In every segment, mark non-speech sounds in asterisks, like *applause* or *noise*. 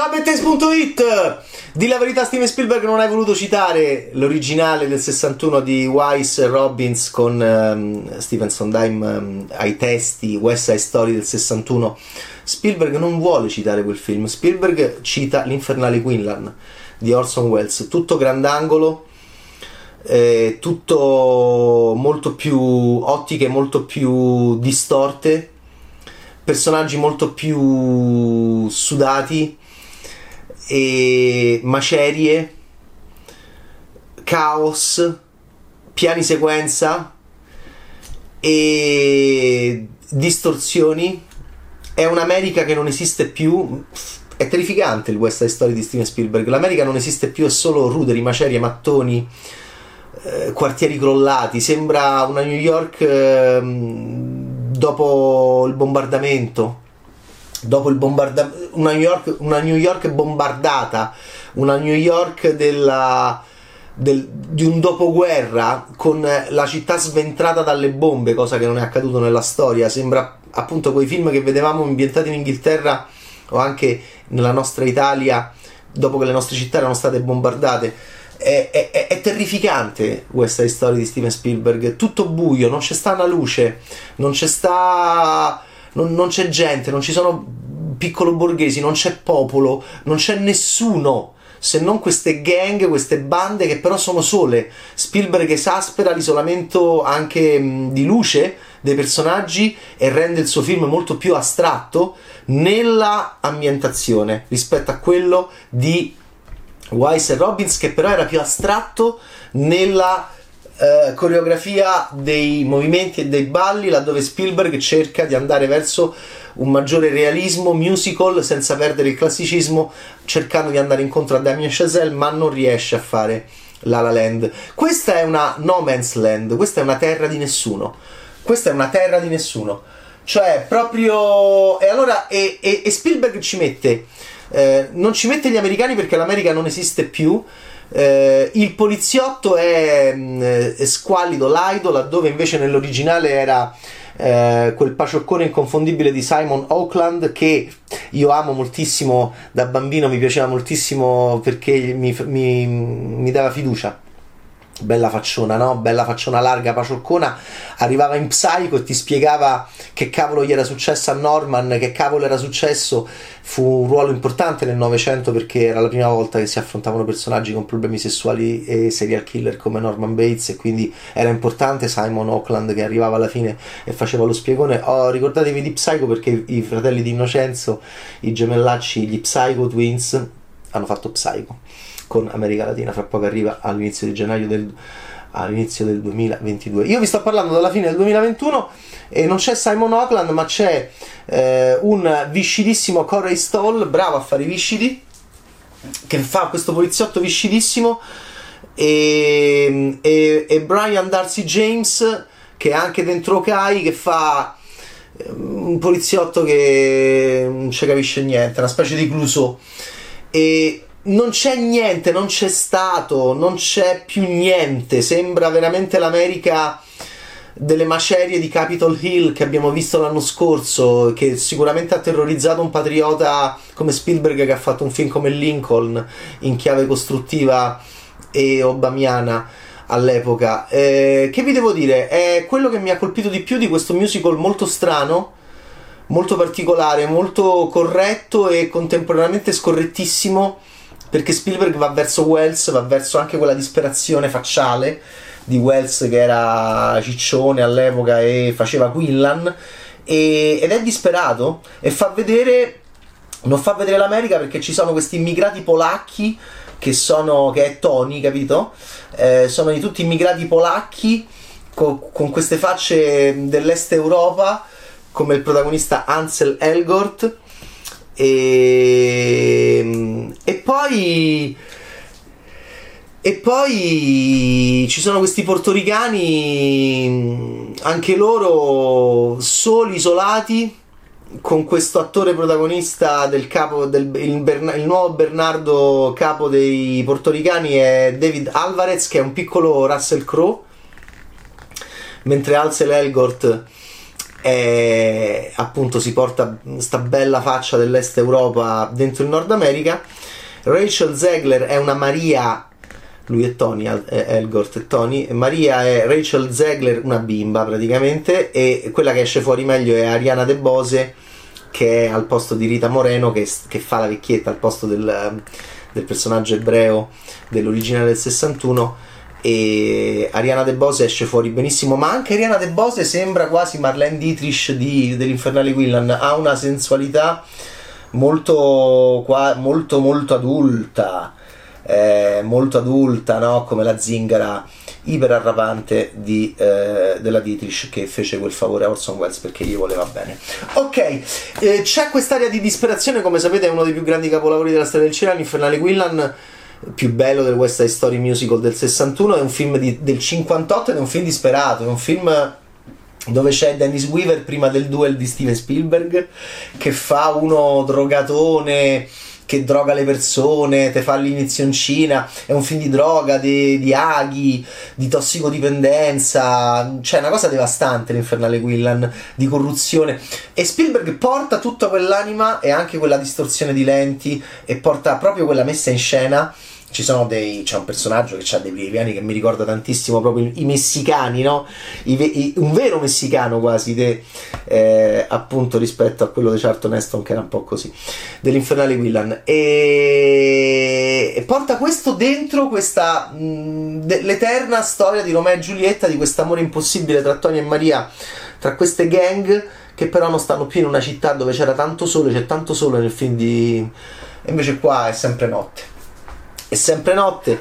Ciao Bettes.it! Di la verità Steven Spielberg non hai voluto citare l'originale del 61 di Wise Robbins con um, Steven Sondheim um, ai testi, West Side Story del 61. Spielberg non vuole citare quel film, Spielberg cita L'Infernale Quinlan di Orson Welles, tutto grandangolo, eh, tutto molto più ottiche, molto più distorte, personaggi molto più sudati e macerie, caos, piani sequenza e distorsioni. È un'America che non esiste più. È terrificante Side Story di Steven Spielberg. L'America non esiste più, è solo ruderi, macerie, mattoni, eh, quartieri crollati. Sembra una New York eh, dopo il bombardamento dopo il bombardamento, una, una New York, bombardata, una New York della, del, di un dopoguerra con la città sventrata dalle bombe, cosa che non è accaduto nella storia. Sembra appunto quei film che vedevamo ambientati in Inghilterra o anche nella nostra Italia dopo che le nostre città erano state bombardate. È, è, è terrificante questa storia di Steven Spielberg. Tutto buio, non c'è sta una luce, non c'è sta non, non c'è gente, non ci sono piccolo borghesi, non c'è popolo, non c'è nessuno se non queste gang, queste bande che però sono sole. Spielberg esaspera l'isolamento anche mh, di luce dei personaggi e rende il suo film molto più astratto nella ambientazione rispetto a quello di Wise e Robbins che però era più astratto nella eh, coreografia dei movimenti e dei balli laddove Spielberg cerca di andare verso un maggiore realismo musical senza perdere il classicismo cercando di andare incontro a Damien Chazelle ma non riesce a fare La La Land. Questa è una no man's land questa è una terra di nessuno. Questa è una terra di nessuno. Cioè proprio e allora e, e, e Spielberg ci mette eh, non ci mette gli americani perché l'America non esiste più eh, il poliziotto è, mh, è squallido, laido, laddove invece nell'originale era eh, quel pacioccone inconfondibile di Simon Oakland che io amo moltissimo da bambino, mi piaceva moltissimo perché mi, mi, mi dava fiducia bella facciona, no? Bella facciona larga, pacioccona, arrivava in Psycho e ti spiegava che cavolo gli era successo a Norman, che cavolo era successo. Fu un ruolo importante nel Novecento perché era la prima volta che si affrontavano personaggi con problemi sessuali e serial killer come Norman Bates e quindi era importante Simon Oakland che arrivava alla fine e faceva lo spiegone. Oh, ricordatevi di Psycho perché i fratelli di Innocenzo, i gemellacci, gli Psycho Twins hanno fatto Psycho con America Latina, fra poco arriva all'inizio di gennaio del, all'inizio del 2022. Io vi sto parlando dalla fine del 2021 e non c'è Simon Oakland, ma c'è eh, un viscidissimo Corey Stoll, bravo a fare i viscidi, che fa questo poliziotto viscidissimo, e, e, e Brian Darcy James, che è anche dentro Kai, che fa eh, un poliziotto che non ci capisce niente, una specie di Clouseau. E non c'è niente, non c'è stato, non c'è più niente. Sembra veramente l'America delle macerie di Capitol Hill che abbiamo visto l'anno scorso, che sicuramente ha terrorizzato un patriota come Spielberg che ha fatto un film come Lincoln in chiave costruttiva e obamiana all'epoca. Eh, che vi devo dire? È quello che mi ha colpito di più di questo musical molto strano, molto particolare, molto corretto e contemporaneamente scorrettissimo perché Spielberg va verso Wells, va verso anche quella disperazione facciale di Wells che era ciccione all'epoca e faceva Quinlan e, ed è disperato e fa vedere non fa vedere l'America perché ci sono questi immigrati polacchi che sono che è Tony capito? Eh, sono di tutti immigrati polacchi co- con queste facce dell'est Europa come il protagonista Ansel Elgort. E, e poi e poi ci sono questi portoricani anche loro soli isolati con questo attore protagonista del capo del il, Berna, il, nuovo Bernardo capo dei portoricani è David Alvarez che è un piccolo Russell Crowe. Mentre Alcel Elgort è, appunto si porta sta bella faccia dell'est Europa dentro il Nord America. Rachel Zegler è una Maria lui è Tony, Elgort e Tony. Maria è Rachel Zegler, una bimba praticamente, e quella che esce fuori meglio è Ariana De Bose, che è al posto di Rita Moreno, che, che fa la vecchietta al posto del, del personaggio ebreo dell'originale del 61 e Ariana De Bose esce fuori benissimo ma anche Ariana De Bose sembra quasi Marlene Dietrich di, dell'Infernale Willan ha una sensualità molto molto molto adulta eh, molto adulta no? come la zingara iperarrapante di, eh, della Dietrich che fece quel favore a Orson Welles perché gli voleva bene. Ok eh, c'è quest'area di disperazione come sapete è uno dei più grandi capolavori della storia del cinema l'Infernale Willan più bello del West Side Story Musical del 61 è un film di, del 58 ed è un film disperato è un film dove c'è Dennis Weaver prima del duel di Steven Spielberg che fa uno drogatone che droga le persone, te fa l'inizioncina, è un film di droga, di, di aghi, di tossicodipendenza, cioè una cosa devastante l'infernale Willan, di corruzione. E Spielberg porta tutta quell'anima e anche quella distorsione di lenti e porta proprio quella messa in scena ci sono dei, c'è un personaggio che ha dei piani che mi ricorda tantissimo proprio i, messicani, no? I, i, un vero messicano quasi, de, eh, appunto rispetto a quello di Charlton Heston che era un po' così, dell'Infernale Willan. E, e porta questo dentro questa mh, de, l'eterna storia di Romeo e Giulietta, di questo amore impossibile tra Tony e Maria, tra queste gang che però non stanno più in una città dove c'era tanto sole, c'è tanto sole nel film di... e invece qua è sempre notte è sempre notte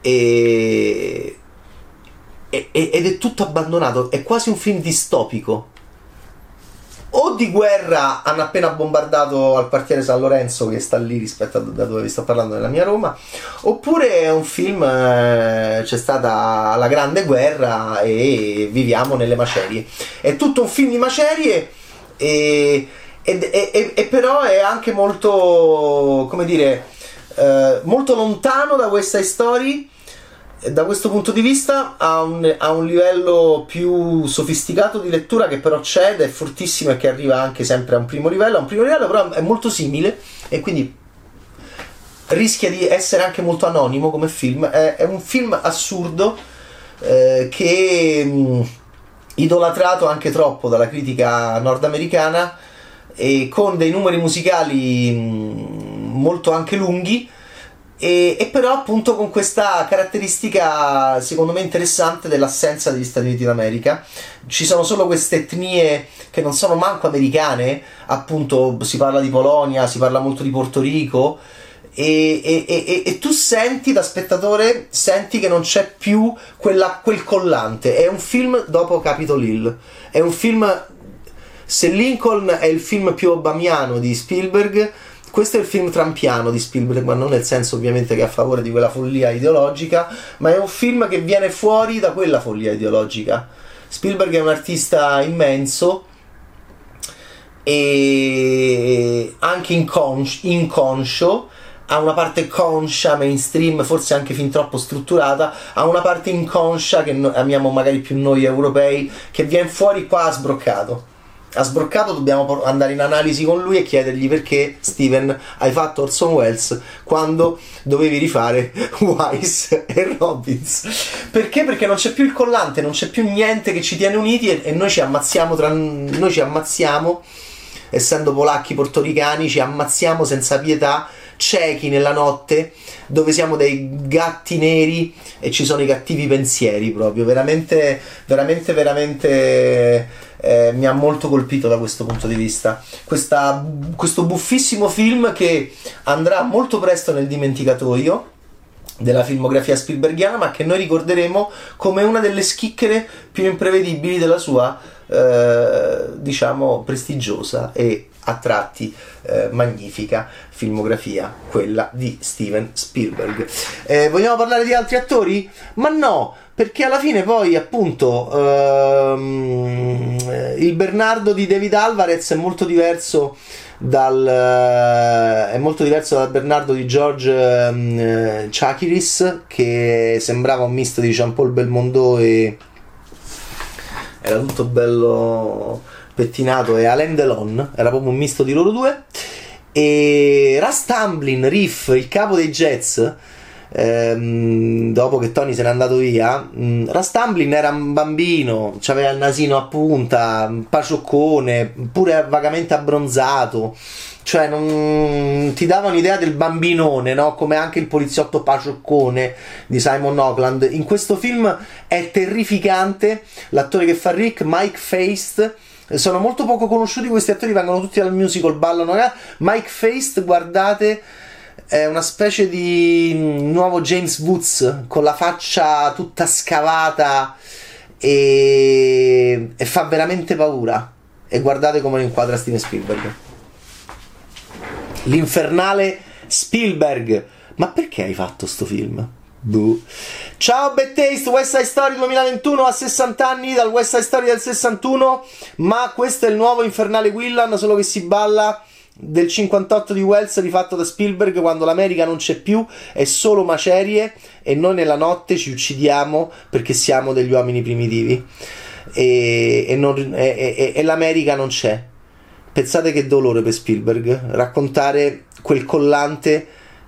e, e, ed è tutto abbandonato, è quasi un film distopico. O di guerra hanno appena bombardato al quartiere San Lorenzo che sta lì rispetto a da dove vi sto parlando nella mia Roma, oppure è un film, eh, c'è stata la grande guerra e viviamo nelle macerie. È tutto un film di macerie e, e, e, e però è anche molto, come dire, eh, molto lontano da questa Story da questo punto di vista ha un, ha un, livello più sofisticato di lettura che però c'è ed è fortissimo e che arriva anche sempre a un primo livello. A un primo livello però è molto simile e quindi rischia di essere anche molto anonimo come film. È, è un film assurdo eh, che mh, idolatrato anche troppo dalla critica nordamericana e con dei numeri musicali mh, molto anche lunghi e, e, però appunto con questa caratteristica secondo me interessante dell'assenza degli Stati Uniti d'America. Ci sono solo queste etnie che non sono manco americane appunto si parla di Polonia si parla molto di Porto Rico e, e, e tu senti da spettatore senti che non c'è più quella, quel collante. È un film dopo Capitol Hill. È un film se Lincoln è il film più obamiano di Spielberg questo è il film trampiano di Spielberg, ma non nel senso ovviamente che è a favore di quella follia ideologica, ma è un film che viene fuori da quella follia ideologica. Spielberg è un artista immenso e anche inconscio, inconscio ha una parte conscia, mainstream, forse anche fin troppo strutturata, ha una parte inconscia che amiamo magari più noi europei, che viene fuori qua sbroccato ha sbroccato dobbiamo andare in analisi con lui e chiedergli perché Steven hai fatto Orson Welles quando dovevi rifare *laughs* Wise e Robbins perché? perché non c'è più il collante non c'è più niente che ci tiene uniti e, e noi ci ammazziamo tra noi ci ammazziamo essendo polacchi portoricani ci ammazziamo senza pietà ciechi nella notte dove siamo dei gatti neri e ci sono i cattivi pensieri proprio veramente veramente veramente eh, mi ha molto colpito da questo punto di vista. Questa, questo buffissimo film che andrà molto presto nel dimenticatoio della filmografia Spielbergiana, ma che noi ricorderemo come una delle schicchere più imprevedibili della sua, eh, diciamo, prestigiosa e a tratti eh, magnifica filmografia, quella di Steven Spielberg. Eh, vogliamo parlare di altri attori? Ma no! perché alla fine poi appunto ehm, il Bernardo di David Alvarez è molto diverso dal, eh, è molto diverso dal Bernardo di George eh, Chakiris che sembrava un misto di Jean-Paul Belmondo e era tutto bello pettinato e Alain Delon, era proprio un misto di loro due. E Russ Tamblin, Riff, il capo dei Jets, ehm, dopo che Tony se n'è andato via, mm, Russ Tamblin era un bambino, aveva il nasino a punta, pacioccone, pure vagamente abbronzato cioè non ti dava un'idea del bambinone, no? Come anche il poliziotto pacioccone di Simon Oakland. In questo film è terrificante l'attore che fa Rick, Mike Feist. Sono molto poco conosciuti questi attori, vengono tutti dal musical, ballano. Mike Feist, guardate, è una specie di nuovo James Woods con la faccia tutta scavata e, e fa veramente paura. E guardate come lo inquadra Steven Spielberg l'infernale Spielberg. Ma perché hai fatto sto film? Buh. Ciao Bad Taste, West Side Story 2021 a 60 anni dal West Side Story del 61, ma questo è il nuovo infernale Willan, solo che si balla del 58 di Wells rifatto da Spielberg quando l'America non c'è più, è solo macerie e noi nella notte ci uccidiamo perché siamo degli uomini primitivi e, e, non, e, e l'America non c'è Pensate che dolore per Spielberg raccontare quel collante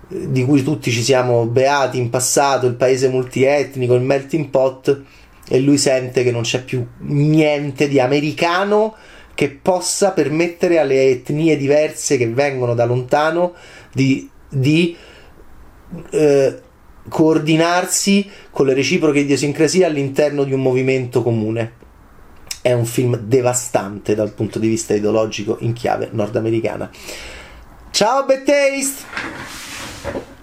di cui tutti ci siamo beati in passato, il paese multietnico, il melting pot, e lui sente che non c'è più niente di americano che possa permettere alle etnie diverse che vengono da lontano di, di eh, coordinarsi con le reciproche idiosincrasie all'interno di un movimento comune è un film devastante dal punto di vista ideologico in chiave nordamericana. Ciao Bad! Thank you.